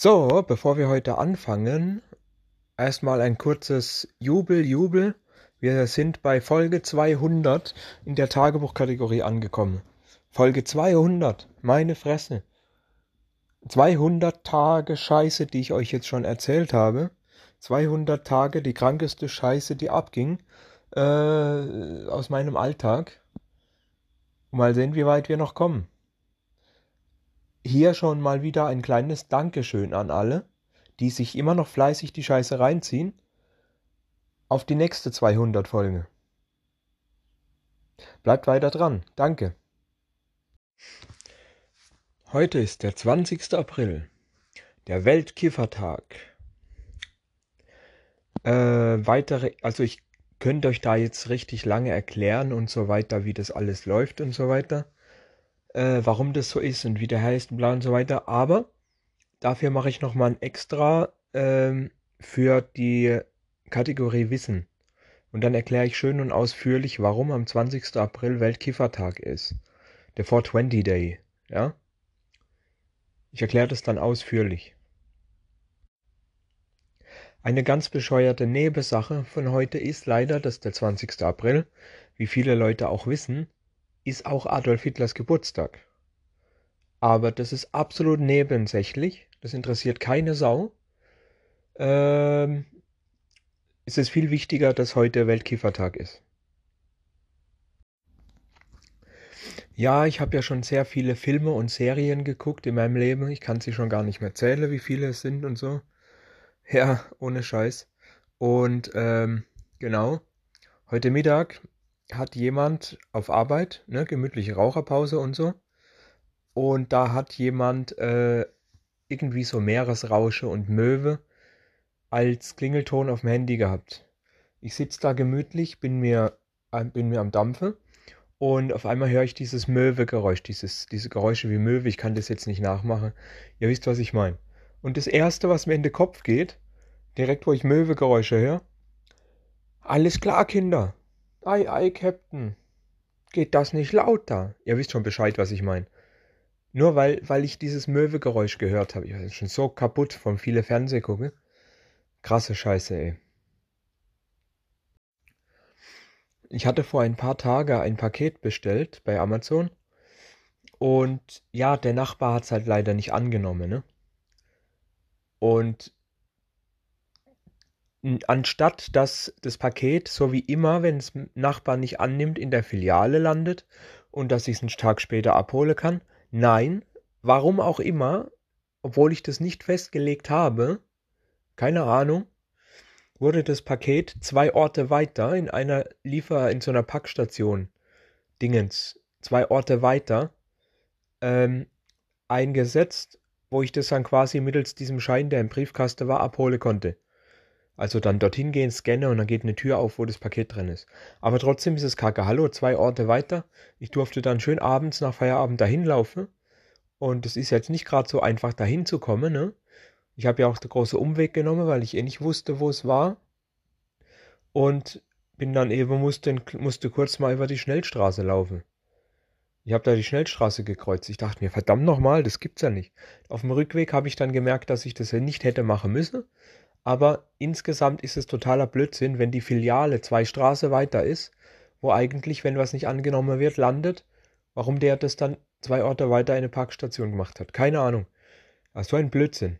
So, bevor wir heute anfangen, erstmal ein kurzes Jubel, Jubel. Wir sind bei Folge 200 in der Tagebuchkategorie angekommen. Folge 200, meine Fresse. 200 Tage Scheiße, die ich euch jetzt schon erzählt habe. 200 Tage die krankeste Scheiße, die abging äh, aus meinem Alltag. Mal sehen, wie weit wir noch kommen. Hier schon mal wieder ein kleines Dankeschön an alle, die sich immer noch fleißig die Scheiße reinziehen. Auf die nächste 200 Folge. Bleibt weiter dran. Danke. Heute ist der 20. April, der Weltkiffertag. Äh, weitere, also ich könnte euch da jetzt richtig lange erklären und so weiter, wie das alles läuft und so weiter äh, warum das so ist und wie der heißt und bla und so weiter. Aber dafür mache ich nochmal ein extra ähm, für die Kategorie Wissen. Und dann erkläre ich schön und ausführlich, warum am 20. April Weltkiffertag ist. Der 420 Day. Ja? Ich erkläre das dann ausführlich. Eine ganz bescheuerte Nebensache von heute ist leider, dass der 20. April, wie viele Leute auch wissen, ist auch Adolf Hitlers Geburtstag. Aber das ist absolut nebensächlich. Das interessiert keine Sau. Ähm, es ist viel wichtiger, dass heute Weltkiefertag ist. Ja, ich habe ja schon sehr viele Filme und Serien geguckt in meinem Leben. Ich kann sie schon gar nicht mehr zählen, wie viele es sind und so. Ja, ohne Scheiß. Und ähm, genau, heute Mittag hat jemand auf Arbeit, ne, gemütliche Raucherpause und so. Und da hat jemand äh, irgendwie so Meeresrausche und Möwe als Klingelton auf dem Handy gehabt. Ich sitze da gemütlich, bin mir, bin mir am Dampfe und auf einmal höre ich dieses Möwe-Geräusch, dieses, diese Geräusche wie Möwe. Ich kann das jetzt nicht nachmachen. Ihr wisst, was ich meine. Und das Erste, was mir in den Kopf geht, direkt wo ich Möwe-Geräusche höre, alles klar, Kinder. Ei, ei, Captain. Geht das nicht lauter? Ihr wisst schon Bescheid, was ich meine. Nur weil, weil ich dieses Möwegeräusch gehört habe. Ich bin schon so kaputt vom viele Fernseh. Krasse Scheiße, ey. Ich hatte vor ein paar Tagen ein Paket bestellt bei Amazon. Und ja, der Nachbar hat es halt leider nicht angenommen, ne? Und anstatt dass das Paket, so wie immer, wenn es Nachbar nicht annimmt, in der Filiale landet und dass ich es einen Tag später abholen kann. Nein, warum auch immer, obwohl ich das nicht festgelegt habe, keine Ahnung, wurde das Paket zwei Orte weiter in einer Liefer, in so einer Packstation, Dingens, zwei Orte weiter, ähm, eingesetzt, wo ich das dann quasi mittels diesem Schein, der im Briefkasten war, abholen konnte. Also dann dorthin gehen, scannen und dann geht eine Tür auf, wo das Paket drin ist. Aber trotzdem ist es kacke. Hallo, zwei Orte weiter. Ich durfte dann schön abends nach Feierabend dahin laufen. Und es ist jetzt nicht gerade so einfach dahin zu kommen, ne? Ich habe ja auch den großen Umweg genommen, weil ich eh nicht wusste, wo es war. Und bin dann eben, musste, musste kurz mal über die Schnellstraße laufen. Ich habe da die Schnellstraße gekreuzt. Ich dachte mir, verdammt nochmal, das gibt's ja nicht. Auf dem Rückweg habe ich dann gemerkt, dass ich das ja nicht hätte machen müssen. Aber insgesamt ist es totaler Blödsinn, wenn die Filiale zwei Straßen weiter ist, wo eigentlich, wenn was nicht angenommen wird, landet, warum der das dann zwei Orte weiter in eine Parkstation gemacht hat. Keine Ahnung. Das ist so ein Blödsinn.